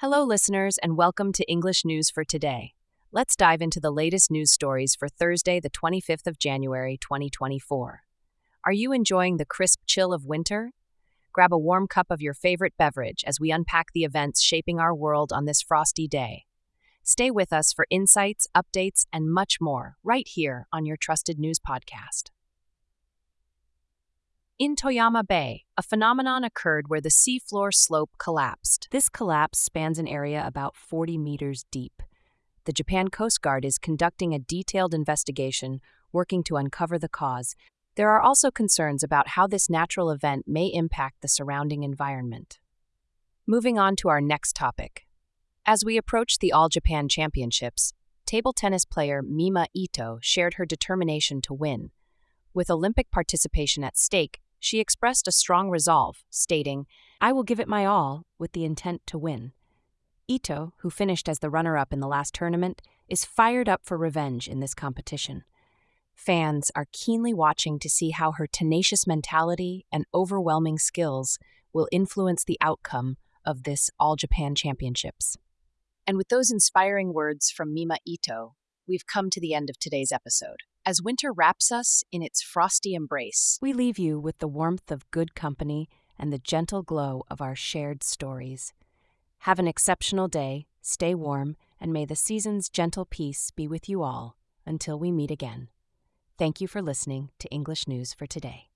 Hello, listeners, and welcome to English News for Today. Let's dive into the latest news stories for Thursday, the 25th of January, 2024. Are you enjoying the crisp chill of winter? Grab a warm cup of your favorite beverage as we unpack the events shaping our world on this frosty day. Stay with us for insights, updates, and much more right here on your trusted news podcast. In Toyama Bay, a phenomenon occurred where the seafloor slope collapsed. This collapse spans an area about 40 meters deep. The Japan Coast Guard is conducting a detailed investigation, working to uncover the cause. There are also concerns about how this natural event may impact the surrounding environment. Moving on to our next topic. As we approach the All Japan Championships, table tennis player Mima Ito shared her determination to win. With Olympic participation at stake, she expressed a strong resolve, stating, I will give it my all with the intent to win. Ito, who finished as the runner up in the last tournament, is fired up for revenge in this competition. Fans are keenly watching to see how her tenacious mentality and overwhelming skills will influence the outcome of this All Japan Championships. And with those inspiring words from Mima Ito, we've come to the end of today's episode. As winter wraps us in its frosty embrace, we leave you with the warmth of good company and the gentle glow of our shared stories. Have an exceptional day, stay warm, and may the season's gentle peace be with you all until we meet again. Thank you for listening to English News for Today.